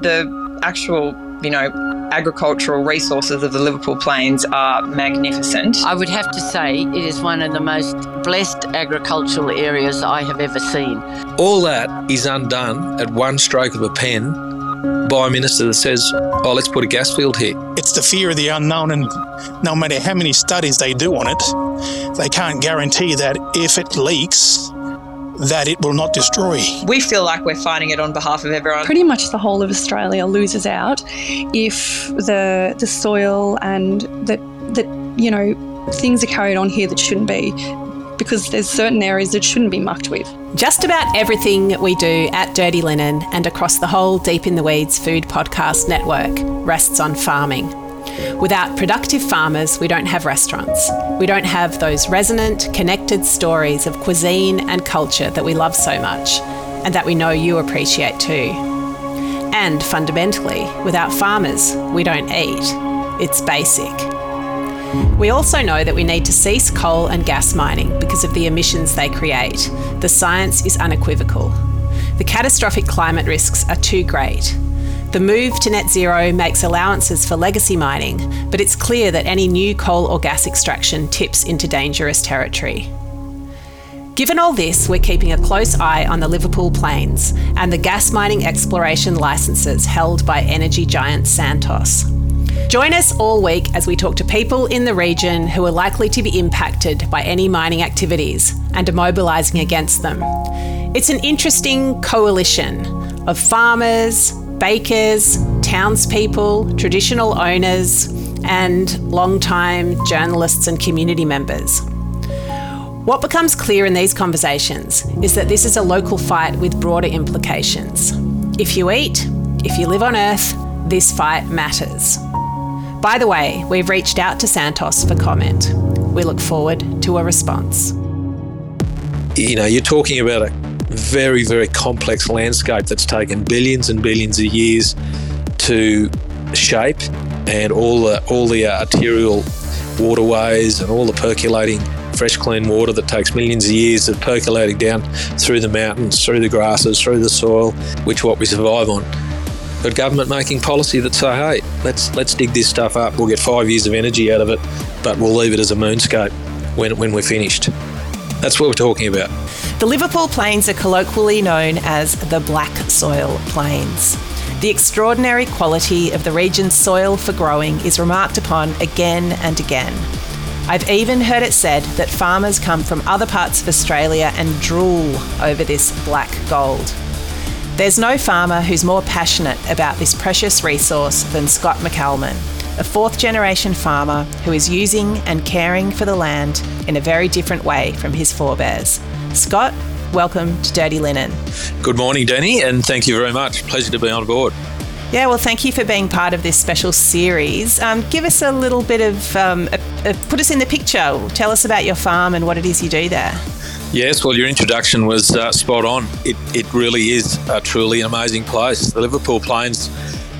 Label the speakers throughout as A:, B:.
A: the actual, you know, agricultural resources of the Liverpool Plains are magnificent.
B: I would have to say it is one of the most blessed agricultural areas I have ever seen.
C: All that is undone at one stroke of a pen by a minister that says, oh, let's put a gas field here.
D: It's the fear of the unknown, and no matter how many studies they do on it, they can't guarantee that if it leaks, that it will not destroy.
A: We feel like we're fighting it on behalf of everyone.
E: Pretty much the whole of Australia loses out if the the soil and that that you know things are carried on here that shouldn't be because there's certain areas that shouldn't be mucked with.
F: Just about everything we do at Dirty Linen and across the whole Deep in the Weeds food podcast network rests on farming. Without productive farmers, we don't have restaurants. We don't have those resonant, connected stories of cuisine and culture that we love so much and that we know you appreciate too. And fundamentally, without farmers, we don't eat. It's basic. We also know that we need to cease coal and gas mining because of the emissions they create. The science is unequivocal. The catastrophic climate risks are too great. The move to net zero makes allowances for legacy mining, but it's clear that any new coal or gas extraction tips into dangerous territory. Given all this, we're keeping a close eye on the Liverpool Plains and the gas mining exploration licenses held by energy giant Santos. Join us all week as we talk to people in the region who are likely to be impacted by any mining activities and are mobilising against them. It's an interesting coalition of farmers, bakers, townspeople, traditional owners, and long-time journalists and community members. What becomes clear in these conversations is that this is a local fight with broader implications. If you eat, if you live on Earth, this fight matters. By the way, we've reached out to Santos for comment. We look forward to a response.
C: You know, you're talking about a very, very complex landscape that's taken billions and billions of years to shape, and all the all the uh, arterial waterways and all the percolating fresh, clean water that takes millions of years of percolating down through the mountains, through the grasses, through the soil, which what we survive on. But government making policy that say, hey, let's let's dig this stuff up. We'll get five years of energy out of it, but we'll leave it as a moonscape when when we're finished. That's what we're talking about.
G: The Liverpool Plains are colloquially known as the Black Soil Plains. The extraordinary quality of the region's soil for growing is remarked upon again and again. I've even heard it said that farmers come from other parts of Australia and drool over this black gold. There's no farmer who's more passionate about this precious resource than Scott McCalman, a fourth generation farmer who is using and caring for the land in a very different way from his forebears. Scott, welcome to Dirty Linen.
C: Good morning, Danny, and thank you very much. Pleasure to be on board.
G: Yeah, well, thank you for being part of this special series. Um, give us a little bit of, um, a, a, put us in the picture. Tell us about your farm and what it is you do there.
C: Yes, well, your introduction was uh, spot on. It, it really is a truly an amazing place. The Liverpool Plains,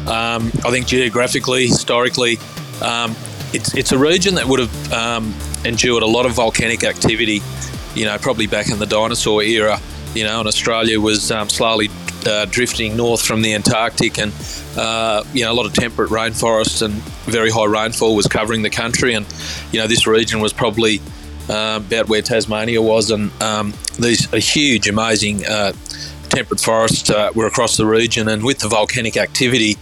C: um, I think geographically, historically, um, it's, it's a region that would have um, endured a lot of volcanic activity, you know, probably back in the dinosaur era, you know, and Australia was um, slowly uh, drifting north from the Antarctic, and uh, you know a lot of temperate rainforests and very high rainfall was covering the country, and you know this region was probably uh, about where Tasmania was, and um, these huge, amazing uh, temperate forests uh, were across the region, and with the volcanic activity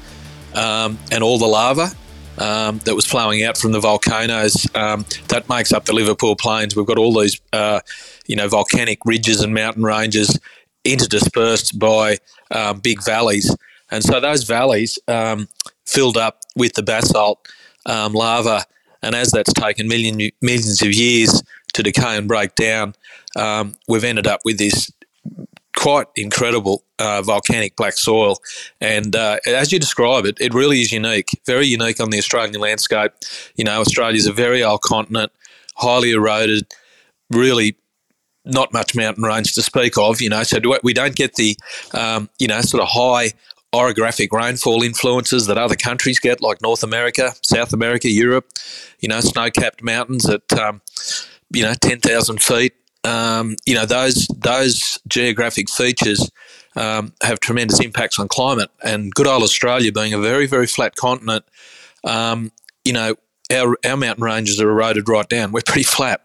C: um, and all the lava. Um, that was flowing out from the volcanoes um, that makes up the Liverpool Plains. We've got all these, uh, you know, volcanic ridges and mountain ranges interdispersed by um, big valleys. And so those valleys um, filled up with the basalt um, lava. And as that's taken million, millions of years to decay and break down, um, we've ended up with this quite incredible uh, volcanic black soil. And uh, as you describe it, it really is unique, very unique on the Australian landscape. You know, Australia is a very old continent, highly eroded, really not much mountain range to speak of, you know, so do we don't get the, um, you know, sort of high orographic rainfall influences that other countries get, like North America, South America, Europe, you know, snow capped mountains at, um, you know, 10,000 feet, um, you know those those geographic features um, have tremendous impacts on climate. And good old Australia, being a very very flat continent, um, you know our our mountain ranges are eroded right down. We're pretty flat,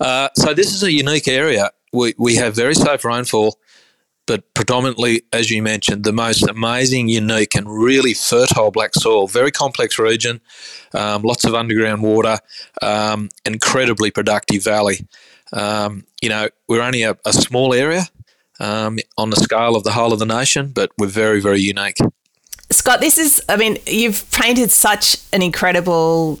C: uh, so this is a unique area. We we have very safe rainfall. But predominantly, as you mentioned, the most amazing, unique, and really fertile black soil. Very complex region, um, lots of underground water, um, incredibly productive valley. Um, you know, we're only a, a small area um, on the scale of the whole of the nation, but we're very, very unique.
G: Scott, this is, I mean, you've painted such an incredible,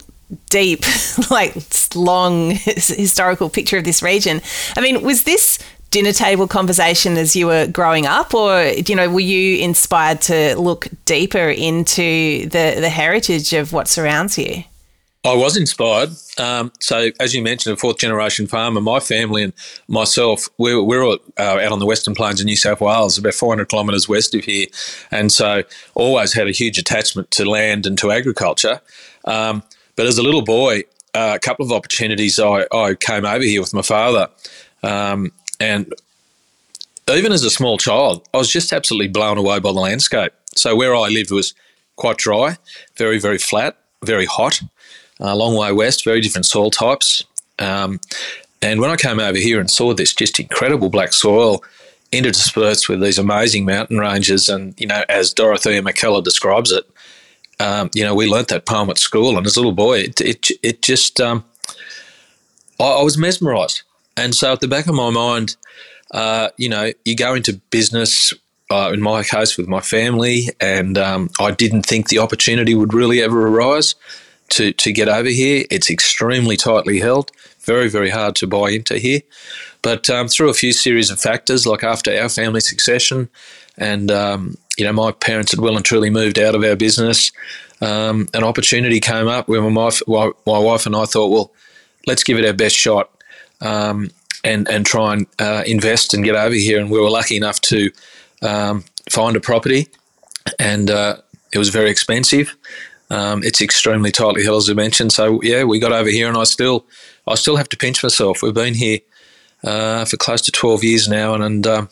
G: deep, like long historical picture of this region. I mean, was this dinner table conversation as you were growing up, or you know, were you inspired to look deeper into the the heritage of what surrounds you?
C: I was inspired. Um, so, as you mentioned, a fourth generation farmer, my family and myself, we're, we're uh, out on the Western Plains of New South Wales, about 400 kilometres west of here. And so, always had a huge attachment to land and to agriculture. Um, but as a little boy, uh, a couple of opportunities, I, I came over here with my father. Um, and even as a small child, I was just absolutely blown away by the landscape. So, where I lived was quite dry, very, very flat, very hot a long way west, very different soil types. Um, and when I came over here and saw this just incredible black soil interspersed with these amazing mountain ranges, and you know, as Dorothea Mackellar describes it, um, you know, we learnt that poem at school, and as a little boy, it it, it just um, I, I, was mesmerised. And so, at the back of my mind, uh, you know, you go into business. Uh, in my case, with my family, and um, I didn't think the opportunity would really ever arise to, to get over here. It's extremely tightly held, very, very hard to buy into here. But um, through a few series of factors, like after our family succession, and um, you know, my parents had well and truly moved out of our business. Um, an opportunity came up where my wife, my wife and I thought, well, let's give it our best shot um, and and try and uh, invest and get over here. And we were lucky enough to um, find a property, and uh, it was very expensive. Um, it's extremely tightly held, as I mentioned. So yeah, we got over here, and I still, I still have to pinch myself. We've been here uh, for close to twelve years now, and, and um,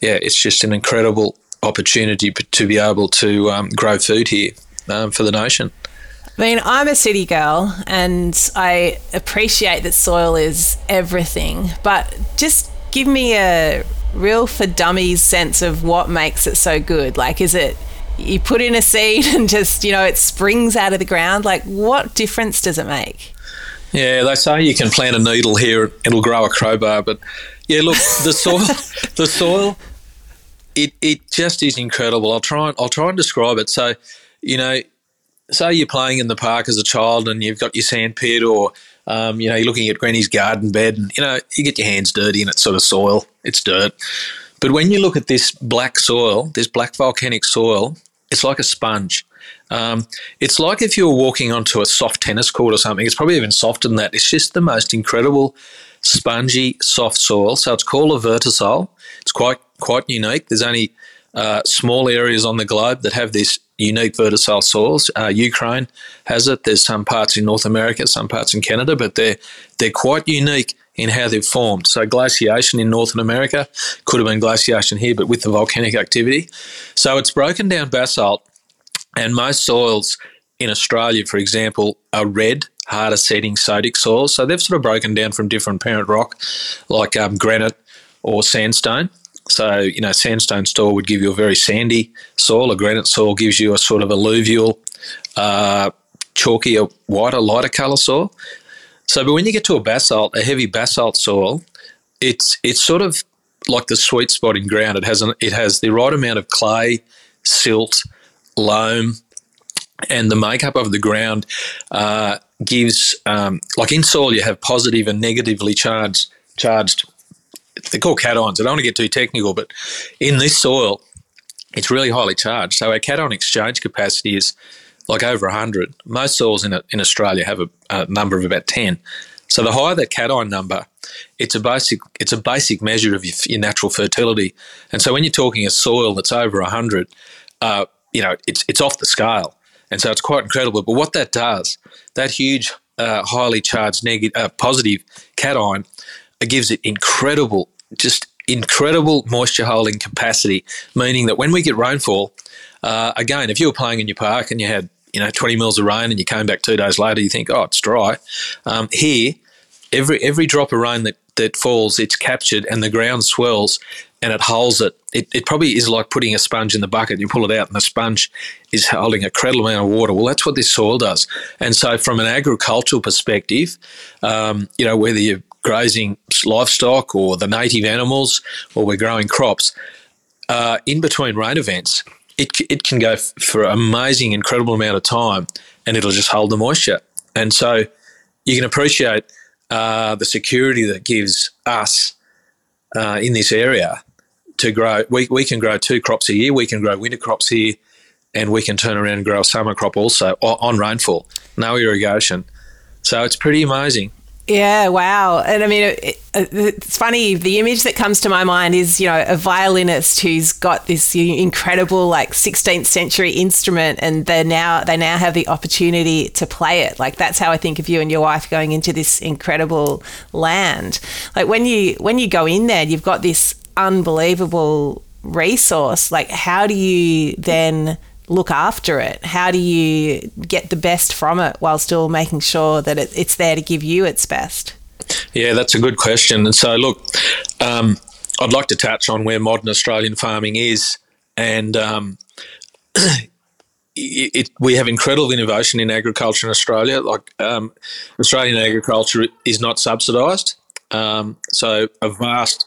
C: yeah, it's just an incredible opportunity to be able to um, grow food here um, for the nation.
G: I mean, I'm a city girl, and I appreciate that soil is everything, but just give me a real for dummies sense of what makes it so good. Like, is it you put in a seed and just, you know, it springs out of the ground. Like, what difference does it make?
C: Yeah, they say you can plant a needle here, and it'll grow a crowbar. But yeah, look, the soil, the soil, it, it just is incredible. I'll try and I'll try and describe it. So, you know, say you're playing in the park as a child and you've got your sand pit, or um, you know, you're looking at Granny's garden bed, and you know, you get your hands dirty and it's sort of soil, it's dirt. But when you look at this black soil, this black volcanic soil, it's like a sponge. Um, it's like if you were walking onto a soft tennis court or something. It's probably even softer than that. It's just the most incredible spongy, soft soil. So it's called a vertisol. It's quite quite unique. There's only uh, small areas on the globe that have this unique vertisol soils. Uh, Ukraine has it. There's some parts in North America, some parts in Canada, but they're they're quite unique in how they've formed. So glaciation in Northern America could have been glaciation here, but with the volcanic activity. So it's broken down basalt, and most soils in Australia, for example, are red, harder setting sodic soils. So they've sort of broken down from different parent rock, like um, granite or sandstone. So, you know, sandstone soil would give you a very sandy soil. A granite soil gives you a sort of alluvial, uh, chalkier, whiter, lighter colour soil. So, but when you get to a basalt, a heavy basalt soil, it's it's sort of like the sweet spot in ground. It has an, it has the right amount of clay, silt, loam, and the makeup of the ground uh, gives um, like in soil you have positive and negatively charged charged. They're called cations. I don't want to get too technical, but in this soil, it's really highly charged. So our cation exchange capacity is like over 100. Most soils in, in Australia have a, a number of about 10. So the higher that cation number, it's a basic it's a basic measure of your, your, natural fertility. And so when you're talking a soil that's over 100, uh, you know, it's it's off the scale. And so it's quite incredible. But what that does, that huge, uh, highly charged negative, uh, positive cation it gives it incredible, just incredible moisture holding capacity, meaning that when we get rainfall, uh, again, if you were playing in your park and you had you know 20 mils of rain and you came back two days later, you think, oh, it's dry. Um, here, every every drop of rain that that falls, it's captured and the ground swells and it holds it. it. It probably is like putting a sponge in the bucket. You pull it out and the sponge is holding a incredible amount of water. Well, that's what this soil does. And so, from an agricultural perspective, um, you know, whether you're grazing livestock or the native animals or we're growing crops, uh, in between rain events, it, it can go f- for an amazing, incredible amount of time and it'll just hold the moisture. And so, you can appreciate uh, the security that gives us uh, in this area to grow. We, we can grow two crops a year. We can grow winter crops here, and we can turn around and grow a summer crop also on rainfall, no irrigation. So it's pretty amazing.
F: Yeah, wow. And I mean, it, uh, it's funny. The image that comes to my mind is, you know, a violinist who's got this incredible, like 16th century instrument, and they now they now have the opportunity to play it. Like that's how I think of you and your wife going into this incredible land. Like when you when you go in there, you've got this unbelievable resource. Like how do you then look after it? How do you get the best from it while still making sure that it, it's there to give you its best?
C: Yeah, that's a good question. And so, look, um, I'd like to touch on where modern Australian farming is. And um, it, it, we have incredible innovation in agriculture in Australia. Like um, Australian agriculture is not subsidised. Um, so, a vast,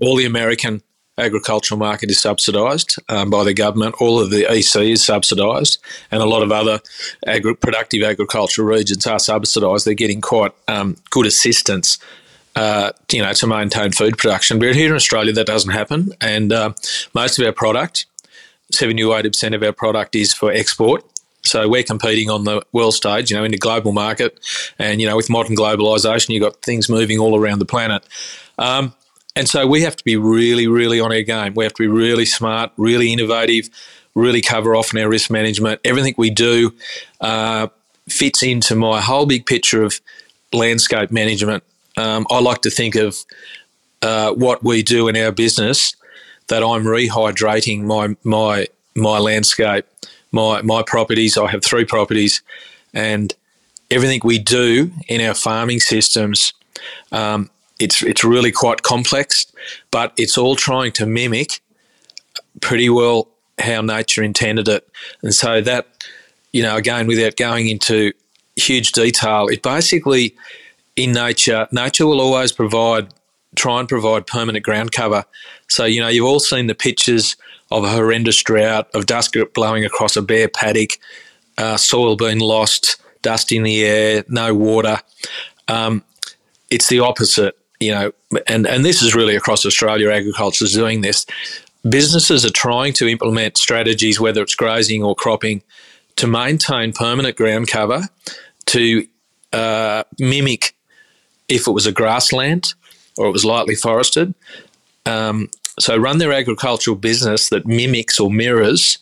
C: all the American agricultural market is subsidised um, by the government. All of the EC is subsidised, and a lot of other agri- productive agricultural regions are subsidised. They're getting quite um, good assistance. Uh, you know, to maintain food production, but here in Australia that doesn't happen, and uh, most of our product, seventy to eighty percent of our product, is for export. So we're competing on the world stage, you know, in the global market, and you know, with modern globalization, you've got things moving all around the planet. Um, and so we have to be really, really on our game. We have to be really smart, really innovative, really cover off in our risk management. Everything we do uh, fits into my whole big picture of landscape management. Um, I like to think of uh, what we do in our business that I'm rehydrating my my my landscape, my my properties. I have three properties, and everything we do in our farming systems um, it's it's really quite complex, but it's all trying to mimic pretty well how nature intended it. And so that, you know, again, without going into huge detail, it basically in nature, nature will always provide try and provide permanent ground cover. So, you know, you've all seen the pictures of a horrendous drought, of dust blowing across a bare paddock, uh, soil being lost, dust in the air, no water. Um, it's the opposite you know, and, and this is really across Australia, agriculture is doing this. Businesses are trying to implement strategies, whether it's grazing or cropping, to maintain permanent ground cover, to uh, mimic if it was a grassland or it was lightly forested. Um, so run their agricultural business that mimics or mirrors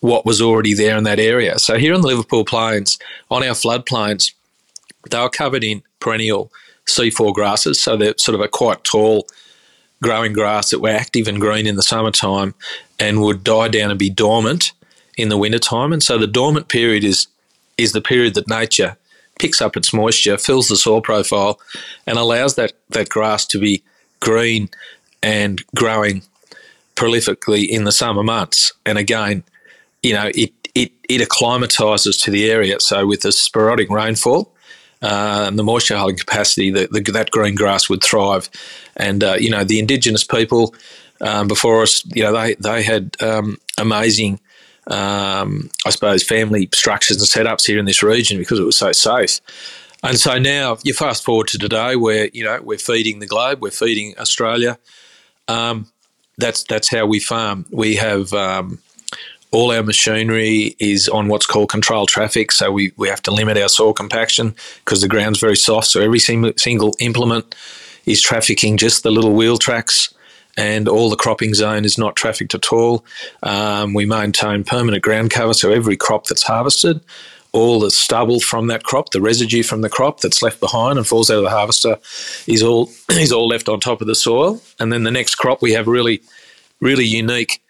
C: what was already there in that area. So here on the Liverpool Plains, on our floodplains, they were covered in perennial C4 grasses. So they're sort of a quite tall growing grass that were active and green in the summertime and would die down and be dormant in the wintertime. And so the dormant period is is the period that nature picks up its moisture, fills the soil profile, and allows that, that grass to be green and growing prolifically in the summer months. And again, you know, it, it, it acclimatises to the area. So with the sporadic rainfall, uh, and the moisture holding capacity, the, the, that green grass would thrive. And uh, you know, the indigenous people um, before us, you know, they they had um, amazing, um, I suppose, family structures and setups here in this region because it was so safe. And so now you fast forward to today, where you know we're feeding the globe, we're feeding Australia. Um, that's that's how we farm. We have um, all our machinery is on what's called controlled traffic. So we, we have to limit our soil compaction because the ground's very soft. So every single implement is trafficking just the little wheel tracks and all the cropping zone is not trafficked at all. Um, we maintain permanent ground cover. So every crop that's harvested all the stubble from that crop, the residue from the crop that's left behind and falls out of the harvester, is all is all left on top of the soil. And then the next crop, we have really, really unique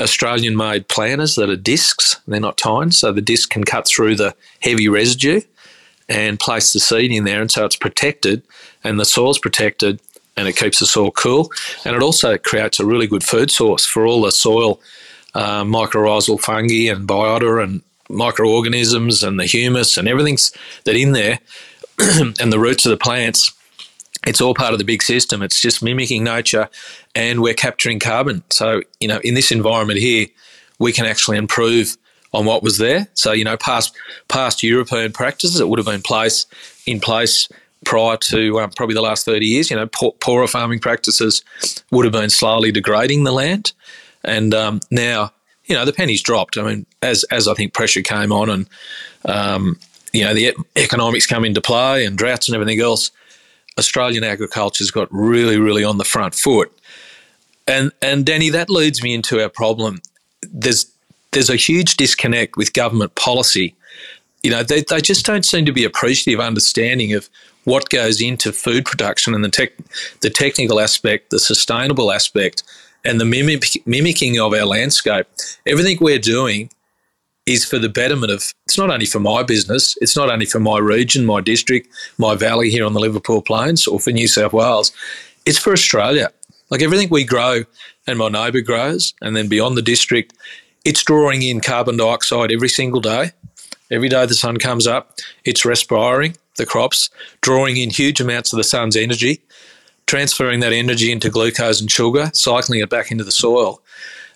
C: Australian-made planters that are discs. They're not tines, so the disc can cut through the heavy residue and place the seed in there, and so it's protected, and the soil's protected, and it keeps the soil cool, and it also creates a really good food source for all the soil uh, mycorrhizal fungi and biota and microorganisms and the humus and everything's that in there and the roots of the plants. It's all part of the big system. It's just mimicking nature and we're capturing carbon. So you know in this environment here we can actually improve on what was there. So you know past past european practices that would have been place in place prior to um, probably the last 30 years you know poor, poorer farming practices would have been slowly degrading the land. And um, now, you know, the pennies dropped. I mean, as as I think pressure came on and um, you know the economics come into play and droughts and everything else, Australian agriculture's got really, really on the front foot. And and Danny, that leads me into our problem. There's there's a huge disconnect with government policy. You know, they, they just don't seem to be appreciative understanding of what goes into food production and the tech, the technical aspect, the sustainable aspect, and the mimic, mimicking of our landscape, everything we're doing is for the betterment of it's not only for my business, it's not only for my region, my district, my valley here on the Liverpool Plains or for New South Wales, it's for Australia. Like everything we grow and my neighbour grows, and then beyond the district, it's drawing in carbon dioxide every single day. Every day the sun comes up, it's respiring the crops, drawing in huge amounts of the sun's energy transferring that energy into glucose and sugar, cycling it back into the soil.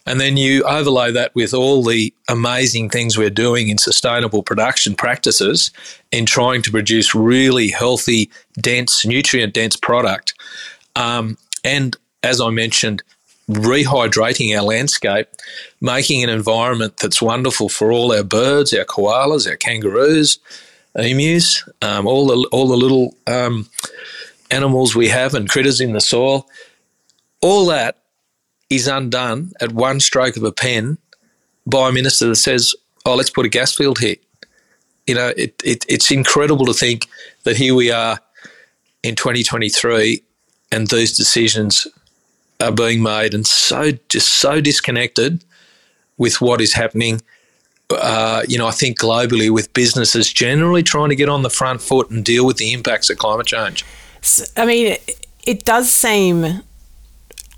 C: And then you overlay that with all the amazing things we're doing in sustainable production practices in trying to produce really healthy, dense, nutrient dense product. Um, and as I mentioned, rehydrating our landscape, making an environment that's wonderful for all our birds, our koalas, our kangaroos, emus, um, all the all the little um, animals we have and critters in the soil, all that is undone at one stroke of a pen by a minister that says, oh, let's put a gas field here. You know, it, it, it's incredible to think that here we are in 2023 and these decisions are being made and so just so disconnected with what is happening. Uh, you know, I think globally with businesses generally trying to get on the front foot and deal with the impacts of climate change.
F: I mean, it does seem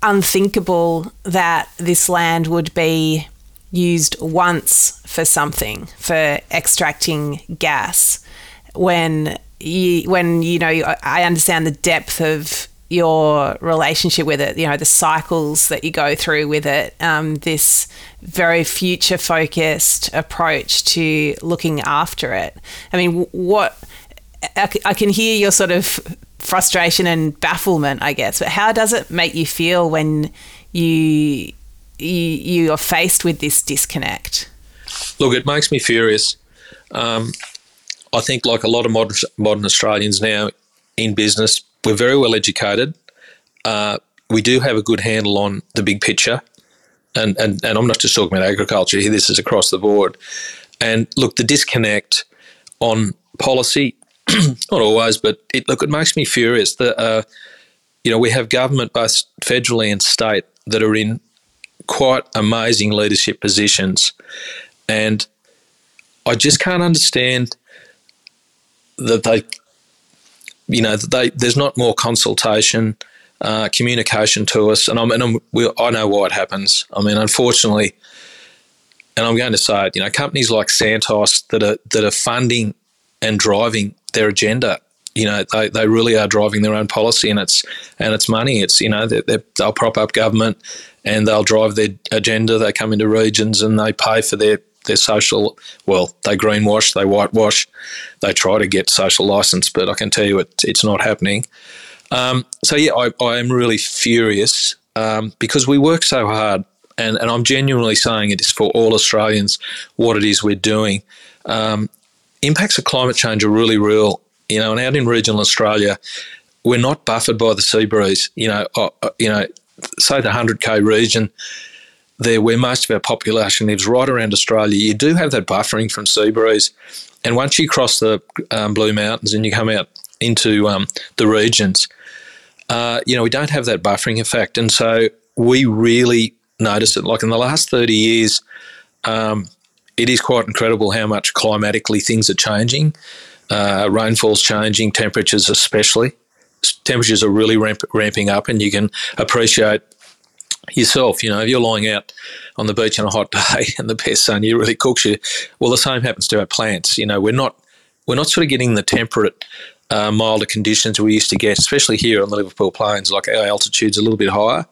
F: unthinkable that this land would be used once for something for extracting gas when you when you know I understand the depth of your relationship with it you know the cycles that you go through with it um, this very future focused approach to looking after it. I mean what I can hear your sort of frustration and bafflement, I guess. But how does it make you feel when you you, you are faced with this disconnect?
C: Look, it makes me furious. Um, I think, like a lot of modern, modern Australians now in business, we're very well educated. Uh, we do have a good handle on the big picture. And, and, and I'm not just talking about agriculture here, this is across the board. And look, the disconnect on policy not always, but it, look, it makes me furious that uh, you know we have government both federally and state that are in quite amazing leadership positions, and I just can't understand that they, you know, they there's not more consultation, uh, communication to us, and I'm and I'm, we, I know why it happens. I mean, unfortunately, and I'm going to say it, you know, companies like Santos that are that are funding and driving their agenda. You know, they, they really are driving their own policy, and it's and it's money. It's you know they they'll prop up government, and they'll drive their agenda. They come into regions and they pay for their their social. Well, they greenwash, they whitewash, they try to get social license, but I can tell you it, it's not happening. Um, so yeah, I, I am really furious um, because we work so hard, and, and I'm genuinely saying it is for all Australians what it is we're doing. Um, impacts of climate change are really real. You know, and out in regional Australia, we're not buffered by the sea breeze. You know, uh, uh you know, say the hundred k region. there where most of our population lives, right around Australia, you do have that buffering from sea breeze. And once you cross the um, Blue Mountains and you come out into um, the regions, uh, you know, we don't have that buffering effect. And so we really notice it. Like in the last 30 years, um, it is quite incredible how much climatically things are changing. Uh, rainfall's changing, temperatures especially. Temperatures are really ramp- ramping up, and you can appreciate yourself. You know, if you're lying out on the beach on a hot day and the best sun, you really cooks you. Well, the same happens to our plants. You know, we're not we're not sort of getting the temperate, uh, milder conditions we used to get, especially here on the Liverpool Plains. Like our altitude's a little bit higher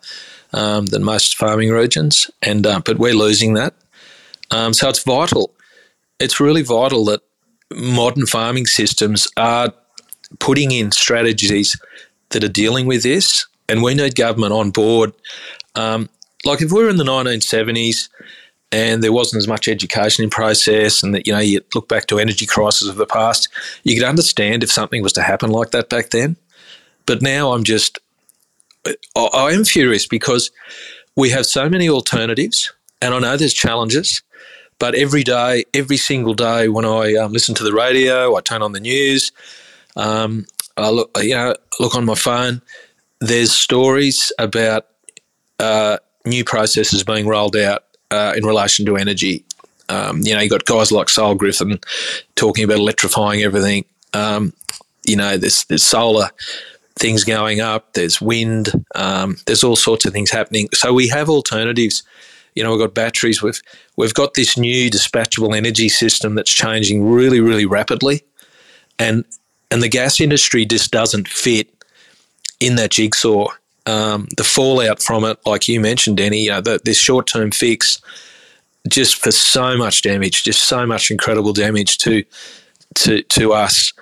C: um, than most farming regions, and uh, but we're losing that. Um, so it's vital. It's really vital that modern farming systems are putting in strategies that are dealing with this, and we need government on board. Um, like if we were in the 1970s and there wasn't as much education in process, and that you know you look back to energy crisis of the past, you could understand if something was to happen like that back then. But now I'm just, I am furious because we have so many alternatives, and I know there's challenges. But every day, every single day, when I um, listen to the radio, I turn on the news, um, I look, you know, look on my phone. There's stories about uh, new processes being rolled out uh, in relation to energy. Um, you know, you got guys like Saul Griffith talking about electrifying everything. Um, you know, there's there's solar things going up. There's wind. Um, there's all sorts of things happening. So we have alternatives you know, we've got batteries. We've we've got this new dispatchable energy system that's changing really, really rapidly, and and the gas industry just doesn't fit in that jigsaw. Um, the fallout from it, like you mentioned, Denny, you know, the, this short term fix, just for so much damage, just so much incredible damage to to to us,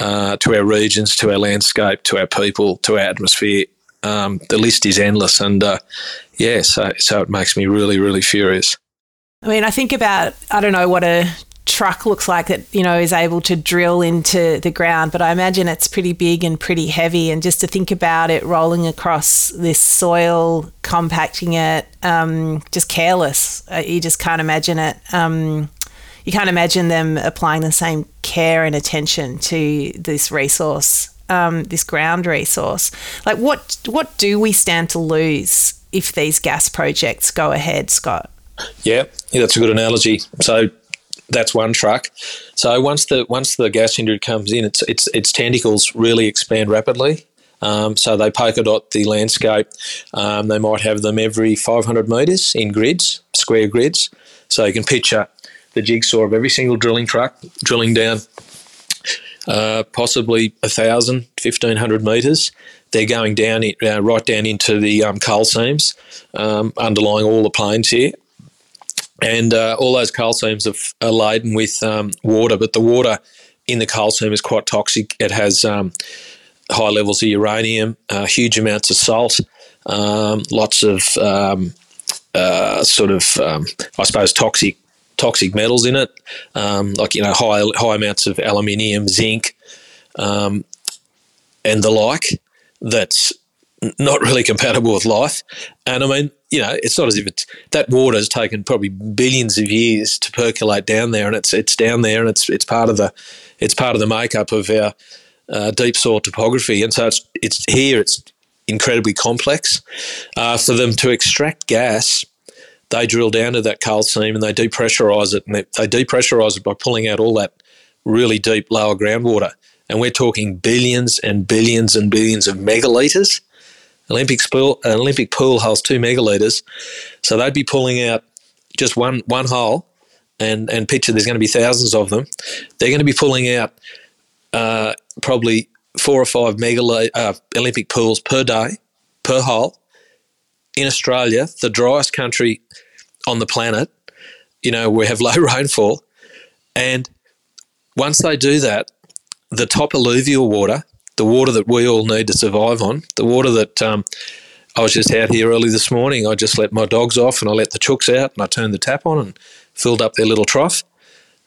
C: uh, to our regions, to our landscape, to our people, to our atmosphere. Um, the list is endless, and uh, yeah, so so it makes me really really furious.
F: I mean, I think about I don't know what a truck looks like that you know is able to drill into the ground but i imagine it's pretty big and pretty heavy and just to think about it rolling across this soil compacting it um, just careless. Uh, you just can't imagine it. Um, you can't imagine them applying the same care and attention to this resource um, this ground resource. Like what what do we stand to lose if these gas projects go ahead, Scott?
C: Yeah, yeah that's a good analogy. So that's one truck. So once the once the gas industry comes in, its its its tentacles really expand rapidly. Um, so they polka dot the landscape. Um, they might have them every 500 metres in grids, square grids. So you can picture the jigsaw of every single drilling truck drilling down uh, possibly 1,000, 1,500 metres they're going down uh, right down into the um, coal seams um, underlying all the plains here. And uh, all those coal seams are, are laden with um, water, but the water in the coal seam is quite toxic. It has um, high levels of uranium, uh, huge amounts of salt, um, lots of um, uh, sort of, I suppose, toxic toxic metals in it, like you know high high amounts of aluminium, zinc, and the like that's not really compatible with life. And I mean, you know, it's not as if it's that water has taken probably billions of years to percolate down there, and it's it's down there, and it's it's part of the it's part of the makeup of our uh, deep soil topography, and so it's it's here. It's incredibly complex. Uh, for them to extract gas, they drill down to that coal seam and they depressurize it, and they, they depressurize it by pulling out all that really deep lower groundwater and we're talking billions and billions and billions of megalitres. Olympic pool, Olympic pool holds two megalitres, so they'd be pulling out just one one hole, and and picture there's going to be thousands of them. They're going to be pulling out uh, probably four or five megalitre uh, Olympic pools per day per hole. In Australia, the driest country on the planet, you know, we have low rainfall, and once they do that, the top alluvial water, the water that we all need to survive on, the water that um, I was just out here early this morning. I just let my dogs off and I let the chooks out and I turned the tap on and filled up their little trough.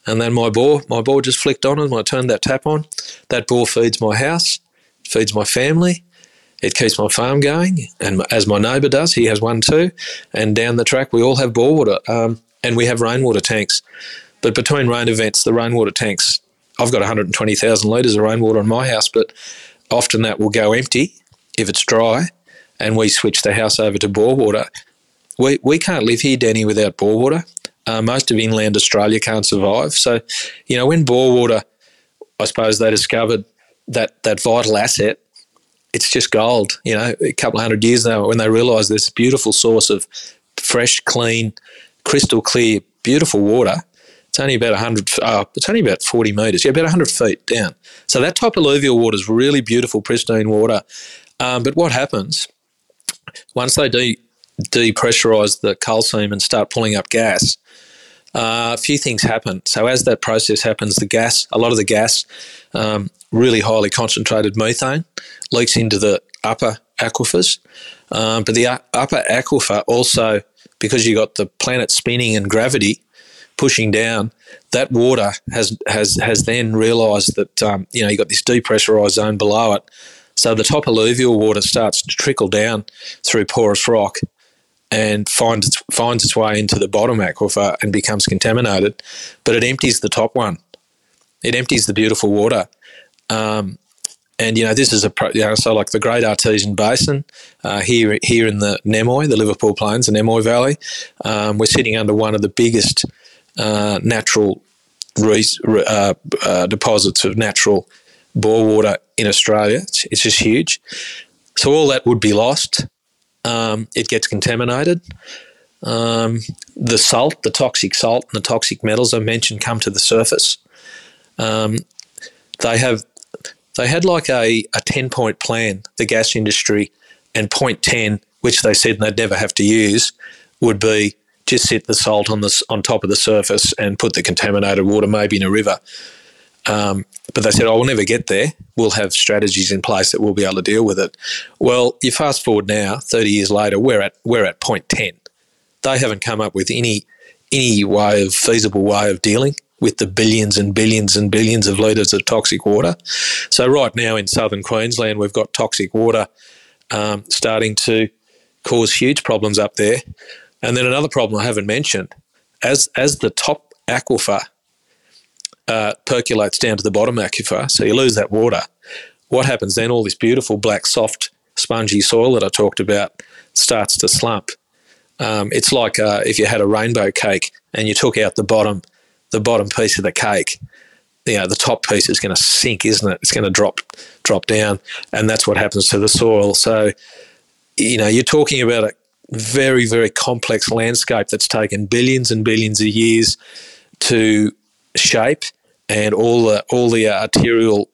C: And then my bore, my bore just flicked on and I turned that tap on. That bore feeds my house, feeds my family, It keeps my farm going, and as my neighbour does, he has one too. And down the track, we all have bore water, um, and we have rainwater tanks. But between rain events, the rainwater tanks, I've got 120,000 litres of rainwater in my house, but often that will go empty if it's dry, and we switch the house over to bore water. We, we can't live here, Danny, without bore water. Uh, most of inland Australia can't survive. So, you know, when bore water, I suppose they discovered that that vital asset it's just gold. You know, a couple of hundred years now, when they realised this beautiful source of fresh, clean, crystal clear, beautiful water. It's only about 100, uh, it's only about 40 metres, yeah, about 100 feet down. So that type of alluvial water is really beautiful, pristine water. Um, but what happens once they de- depressurise the coal seam and start pulling up gas, uh, a few things happen. So as that process happens, the gas, a lot of the gas, um, really highly concentrated methane, leaks into the upper aquifers. Um, but the upper aquifer also, because you've got the planet spinning and gravity pushing down, that water has has has then realised that um, you know you got this depressurised zone below it. So the top alluvial water starts to trickle down through porous rock and finds its, finds its way into the bottom aquifer and becomes contaminated, but it empties the top one. It empties the beautiful water. Um, and you know this is a you know, so like the Great Artesian Basin uh, here here in the Namoi, the Liverpool Plains, the Namoi Valley. Um, we're sitting under one of the biggest uh, natural uh, uh, deposits of natural bore water in Australia. It's, it's, just huge. So all that would be lost um, it gets contaminated. Um, the salt, the toxic salt, and the toxic metals I mentioned come to the surface. Um, they have they had like a, a 10 point plan, the gas industry, and point 10, which they said they'd never have to use, would be just sit the salt on the on top of the surface and put the contaminated water maybe in a river. Um, but they said, "I oh, will never get there. We'll have strategies in place that we'll be able to deal with it." Well, you fast forward now, thirty years later, we're at we're at point ten. They haven't come up with any any way of feasible way of dealing with the billions and billions and billions of litres of toxic water. So right now in southern Queensland, we've got toxic water um, starting to cause huge problems up there. And then another problem I haven't mentioned, as as the top aquifer uh, percolates down to the bottom aquifer, so you lose that water. What happens then? All this beautiful black, soft, spongy soil that I talked about starts to slump. Um, it's like uh, if you had a rainbow cake and you took out the bottom, the bottom piece of the cake. You know, the top piece is going to sink, isn't it? It's going to drop, drop down, and that's what happens to the soil. So, you know, you're talking about a very, very complex landscape that's taken billions and billions of years to shape and all the all the uh, arterial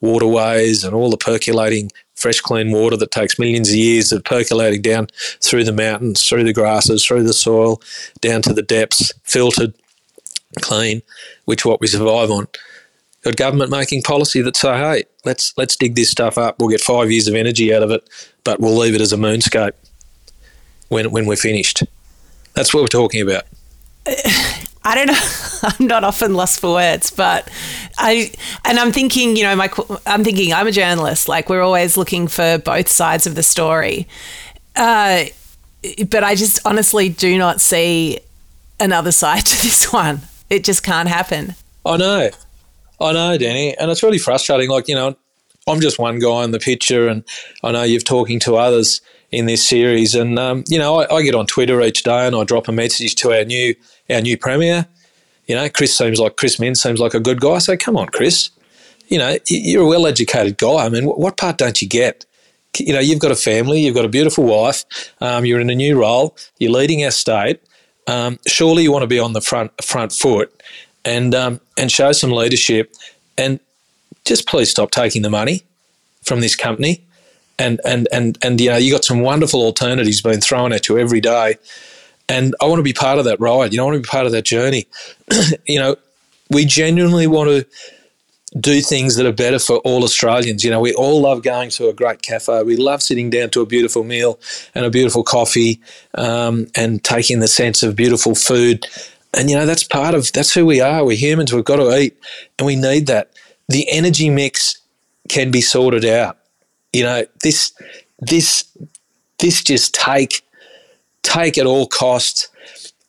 C: waterways and all the percolating fresh clean water that takes millions of years of percolating down through the mountains, through the grasses, through the soil, down to the depths, filtered, clean, which what we survive on. Got government making policy that say, hey, let's let's dig this stuff up. We'll get five years of energy out of it, but we'll leave it as a moonscape when when we're finished. That's what we're talking about.
F: I don't know. I'm not often lost for words, but I and I'm thinking, you know, my I'm thinking I'm a journalist. Like we're always looking for both sides of the story, uh, but I just honestly do not see another side to this one. It just can't happen.
C: I know, I know, Danny, and it's really frustrating. Like you know, I'm just one guy in the picture, and I know you're talking to others in this series, and um, you know, I, I get on Twitter each day and I drop a message to our new our new premier. You know, Chris seems like Chris Minns seems like a good guy. So come on, Chris. You know, you're a well-educated guy. I mean, what part don't you get? You know, you've got a family, you've got a beautiful wife, um, you're in a new role, you're leading our state. Um, surely you want to be on the front front foot and um, and show some leadership. And just please stop taking the money from this company. And and and and you know, you got some wonderful alternatives being thrown at you every day and I want to be part of that ride. You know, I want to be part of that journey. you know, we genuinely want to do things that are better for all Australians. You know, we all love going to a great cafe. We love sitting down to a beautiful meal and a beautiful coffee um, and taking the sense of beautiful food. And, you know, that's part of, that's who we are. We're humans. We've got to eat and we need that. The energy mix can be sorted out. You know, this, this this just take take at all costs,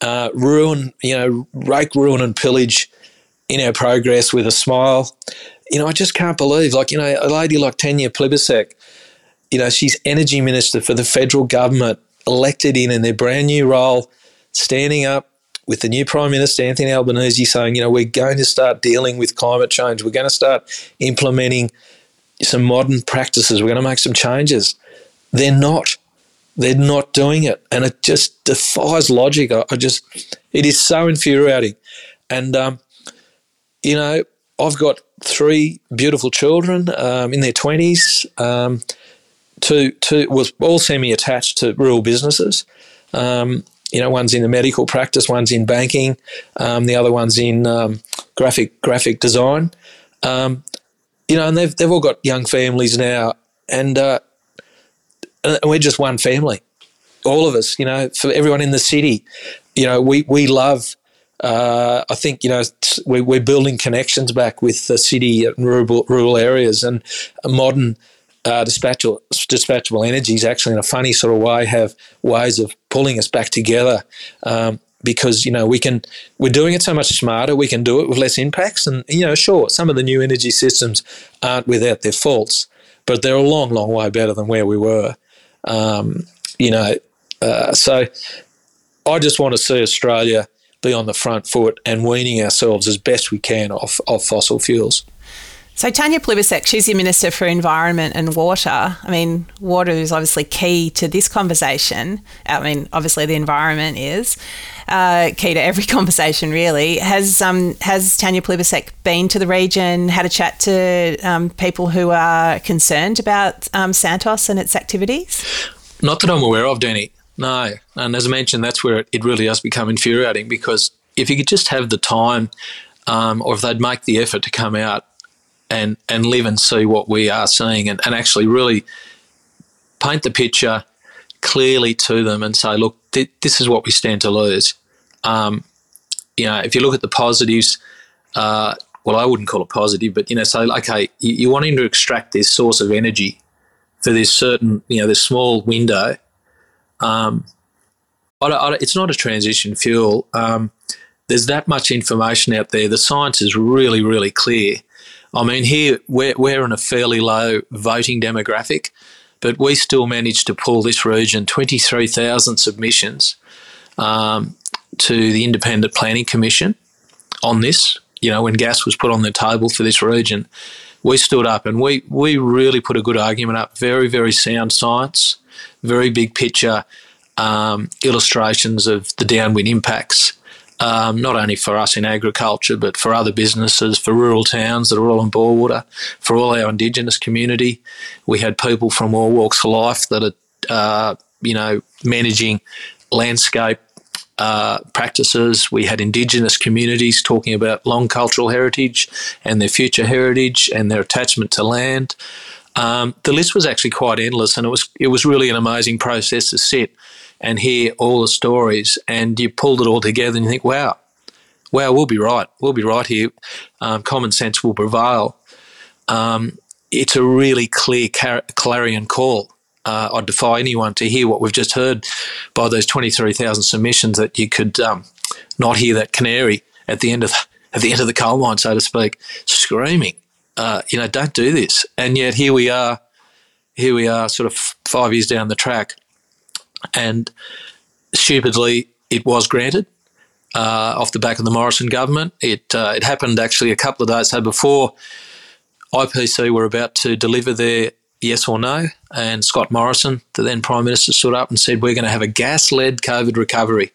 C: uh, ruin you know rake, ruin, and pillage in our progress with a smile. You know, I just can't believe like you know a lady like Tanya Plibersek. You know, she's energy minister for the federal government, elected in in their brand new role, standing up with the new Prime Minister Anthony Albanese saying, you know, we're going to start dealing with climate change. We're going to start implementing some modern practices. We're going to make some changes. They're not. They're not doing it, and it just defies logic. I, I just, it is so infuriating, and um, you know, I've got three beautiful children um, in their twenties. Um, two, two was all semi-attached to rural businesses. Um, you know, one's in the medical practice, one's in banking, um, the other one's in um, graphic graphic design. Um, you know, and they've they've all got young families now, and uh, we're just one family, all of us. You know, for everyone in the city, you know, we we love. Uh, I think you know we, we're building connections back with the city and rural rural areas, and modern uh, dispatchable, dispatchable energies actually in a funny sort of way have ways of pulling us back together um, because you know we can we're doing it so much smarter we can do it with less impacts and you know sure some of the new energy systems aren't without their faults but they're a long long way better than where we were um, you know uh, so I just want to see Australia be on the front foot and weaning ourselves as best we can off, off fossil fuels.
F: So Tanya Plibersek, she's the Minister for Environment and Water. I mean, water is obviously key to this conversation. I mean, obviously the environment is uh, key to every conversation, really. Has um, has Tanya Plibersek been to the region, had a chat to um, people who are concerned about um, Santos and its activities?
C: Not that I'm aware of, Dani. No, and as I mentioned, that's where it really does become infuriating because if you could just have the time, um, or if they'd make the effort to come out and and live and see what we are seeing and, and actually really paint the picture clearly to them and say, look, th- this is what we stand to lose. Um, you know, if you look at the positives, uh, well, I wouldn't call it positive, but you know, say, okay, you, you're wanting to extract this source of energy for this certain, you know, this small window. Um, I I it's not a transition fuel. Um, there's that much information out there. The science is really, really clear. I mean, here we're, we're in a fairly low voting demographic, but we still managed to pull this region 23,000 submissions um, to the Independent Planning Commission on this. You know, when gas was put on the table for this region, we stood up and we, we really put a good argument up. Very, very sound science, very big picture um, illustrations of the downwind impacts um, not only for us in agriculture, but for other businesses, for rural towns that are all on water, for all our Indigenous community. We had people from all walks of life that are, uh, you know, managing landscape uh, practices. We had Indigenous communities talking about long cultural heritage and their future heritage and their attachment to land. Um, the list was actually quite endless, and it was it was really an amazing process to sit and hear all the stories, and you pulled it all together, and you think, wow, wow, we'll be right. We'll be right here. Um, common sense will prevail. Um, it's a really clear clarion call. Uh, I defy anyone to hear what we've just heard by those 23,000 submissions that you could um, not hear that canary at the end of at the end of the coal mine, so to speak, screaming. Uh, you know, don't do this. And yet here we are, here we are, sort of five years down the track, and stupidly, it was granted uh, off the back of the Morrison government. It uh, it happened actually a couple of days so before IPC were about to deliver their yes or no, and Scott Morrison, the then Prime Minister, stood up and said, "We're going to have a gas-led COVID recovery,"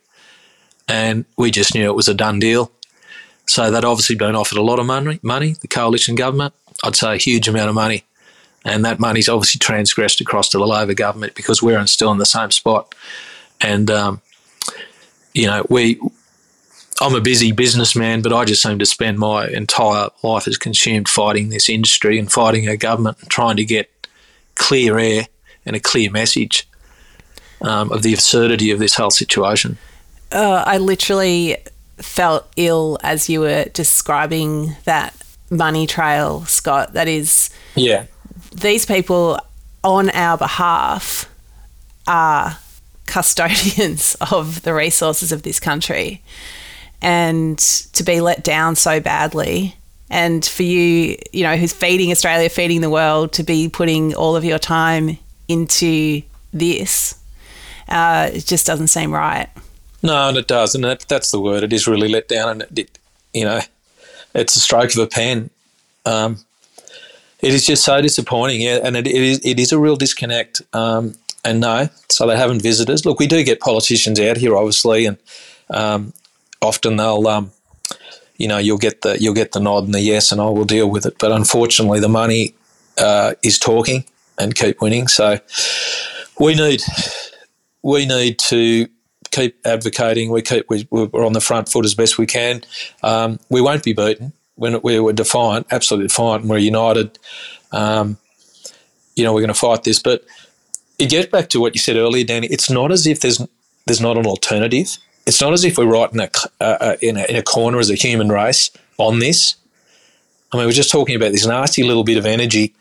C: and we just knew it was a done deal. So they'd obviously been offered a lot of money. Money, the coalition government, I'd say a huge amount of money and that money's obviously transgressed across to the Labor government because we're still in the same spot. And um, you know, we. I'm a busy businessman, but I just seem to spend my entire life as consumed fighting this industry and fighting our government and trying to get clear air and a clear message um, of the absurdity of this whole situation.
F: Uh, I literally felt ill as you were describing that money trail, Scott. That is,
C: yeah,
F: these people on our behalf are custodians of the resources of this country and to be let down so badly and for you you know who's feeding australia feeding the world to be putting all of your time into this uh, it just doesn't seem right
C: No, and it does, and that, that's the word. It is really let down, and it, it you know, it's a stroke of a pen. Um, it is just so disappointing, yeah, and it, it is it is a real disconnect. Um, and no, so they haven't visitors. Look, we do get politicians out here, obviously, and um, often they'll, um, you know, you'll get the you'll get the nod and the yes, and I will deal with it. But unfortunately, the money uh, is talking and keep winning. So we need we need to keep advocating. We keep we, we're on the front foot as best we can. Um, we won't be beaten when we were defiant, absolutely defiant, and we're united. Um, you know, we're going to fight this. But it gets back to what you said earlier, Dani. It's not as if there's there's not an alternative. It's not as if we're right in a, uh, in a in a corner as a human race on this. I mean, we're just talking about this nasty little bit of energy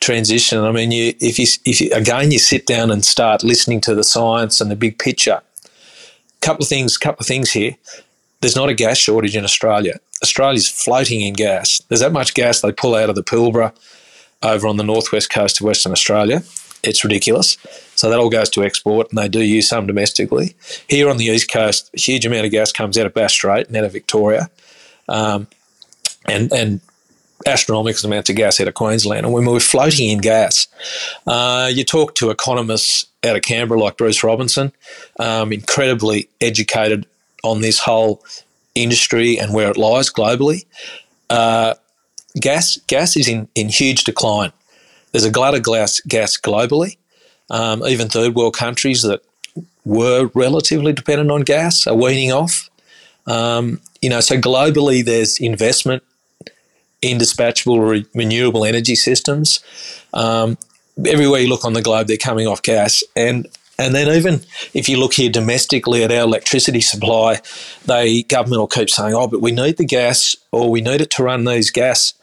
C: transition. I mean, you if you if you, again you sit down and start listening to the science and the big picture. Couple of things, couple of things here. There's not a gas shortage in Australia. Australia's floating in gas. There's that much gas they pull out of the Pilbara over on the northwest coast of Western Australia. It's ridiculous. So that all goes to export, and they do use some domestically. Here on the east coast, a huge amount of gas comes out of Bass Strait and out of Victoria, um, and and astronomical amounts of gas out of Queensland. And when we're floating in gas, uh, you talk to economists out of Canberra like Bruce Robertson, um, incredibly educated on this whole industry and where it lies globally. Uh, gas gas is in, in huge decline. There's a glut of gas, gas globally. Um, even third world countries that were relatively dependent on gas are weaning off. Um, you know, so globally there's investment in dispatchable re- renewable energy systems. Um, everywhere you look on the globe, they're coming off gas, and and then even if you look here domestically at our electricity supply, the government will keep saying, "Oh, but we need the gas, or we need it to run these gas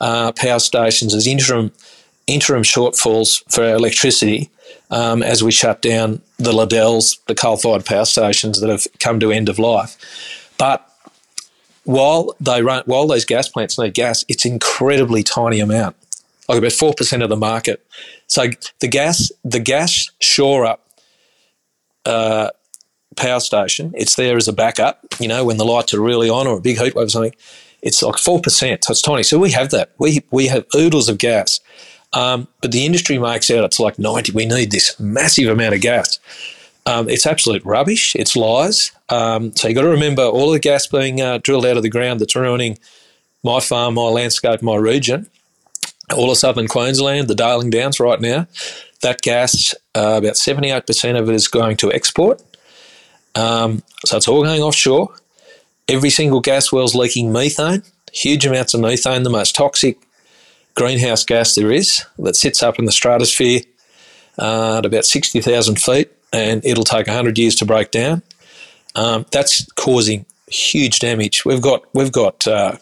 C: uh, power stations as interim interim shortfalls for our electricity um, as we shut down the Liddells, the coal-fired power stations that have come to end of life." But while they run, while those gas plants need gas, it's incredibly tiny amount, like about four percent of the market. So the gas, the gas shore up uh, power station, it's there as a backup. You know, when the lights are really on or a big heat wave or something, it's like four percent. So it's tiny. So we have that. We we have oodles of gas, um, but the industry makes out it's like ninety. We need this massive amount of gas. Um, it's absolute rubbish. It's lies. Um, so you've got to remember all the gas being uh, drilled out of the ground that's ruining my farm, my landscape, my region, all of southern Queensland, the Darling Downs right now. That gas, uh, about 78% of it is going to export. Um, so it's all going offshore. Every single gas well's leaking methane, huge amounts of methane, the most toxic greenhouse gas there is, that sits up in the stratosphere uh, at about 60,000 feet and it'll take 100 years to break down. Um, that's causing huge damage. We've got we've got uh,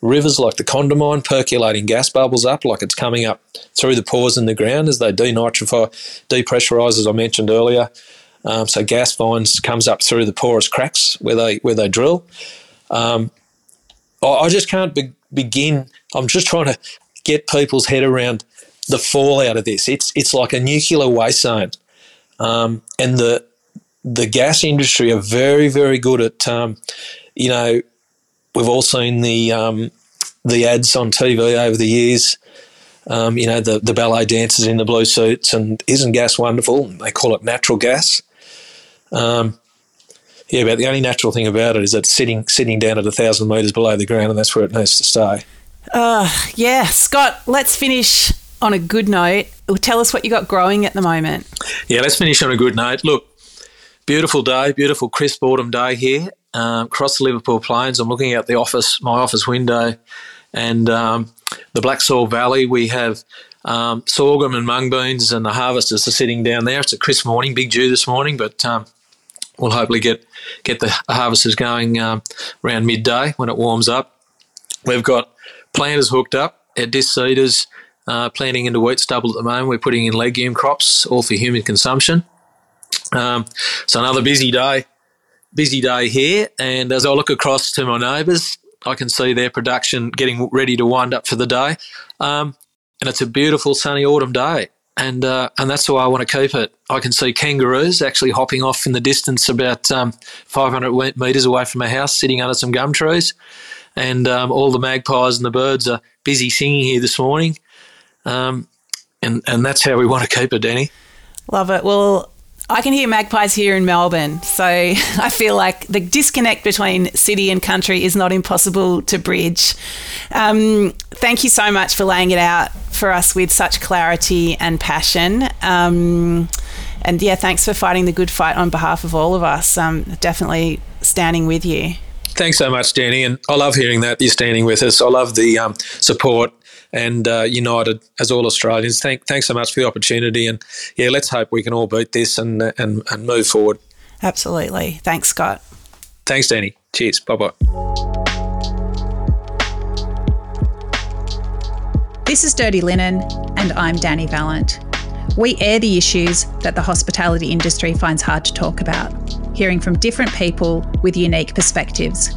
C: rivers like the Condamine percolating gas bubbles up, like it's coming up through the pores in the ground as they denitrify, depressurise, as I mentioned earlier. Um, so gas finds comes up through the porous cracks where they where they drill. Um, I, I, just can't be, begin. I'm just trying to get people's head around the fallout of this. It's it's like a nuclear waste zone. Um, and the the gas industry are very, very good at, um, you know, we've all seen the um, the ads on TV over the years. Um, you know, the, the ballet dancers in the blue suits, and isn't gas wonderful? They call it natural gas. Um, yeah, but the only natural thing about it is it's sitting sitting down at a thousand metres below the ground, and that's where it needs to stay.
F: Uh, yeah, Scott. Let's finish on a good note. Tell us what you got growing at the moment.
C: Yeah, let's finish on a good note. Look, beautiful day, beautiful crisp autumn day here um, across the Liverpool Plains. I'm looking out the office, my office window, and um, the Black Soil Valley. We have um, sorghum and mung beans, and the harvesters are sitting down there. It's a crisp morning, big dew this morning, but um, we'll hopefully get get the harvesters going um, around midday when it warms up. We've got planters hooked up, our disc seeders uh, planting into wheat stubble at the moment. We're putting in legume crops, all for human consumption. Um, so another busy day, busy day here. And as I look across to my neighbours, I can see their production getting ready to wind up for the day. Um, and it's a beautiful sunny autumn day. And uh, and that's the way I want to keep it. I can see kangaroos actually hopping off in the distance about um, 500 metres away from my house, sitting under some gum trees. And um, all the magpies and the birds are busy singing here this morning. Um, and, and that's how we want to keep it, Dani.
F: Love it. Well, I can hear magpies here in Melbourne, so I feel like the disconnect between city and country is not impossible to bridge. Um, thank you so much for laying it out for us with such clarity and passion. Um, and yeah, thanks for fighting the good fight on behalf of all of us. Um, definitely standing with you.
C: Thanks so much, Dani. And I love hearing that you're standing with us. I love the um, support and uh, united as all Australians. Thank, thanks so much for the opportunity, and yeah, let's hope we can all beat this and and, and move forward.
F: Absolutely. Thanks, Scott.
C: Thanks, Dani. Cheers. Bye bye.
H: This is Dirty Linen, and I'm Dani Valent. We air the issues that the hospitality industry finds hard to talk about, hearing from different people with unique perspectives.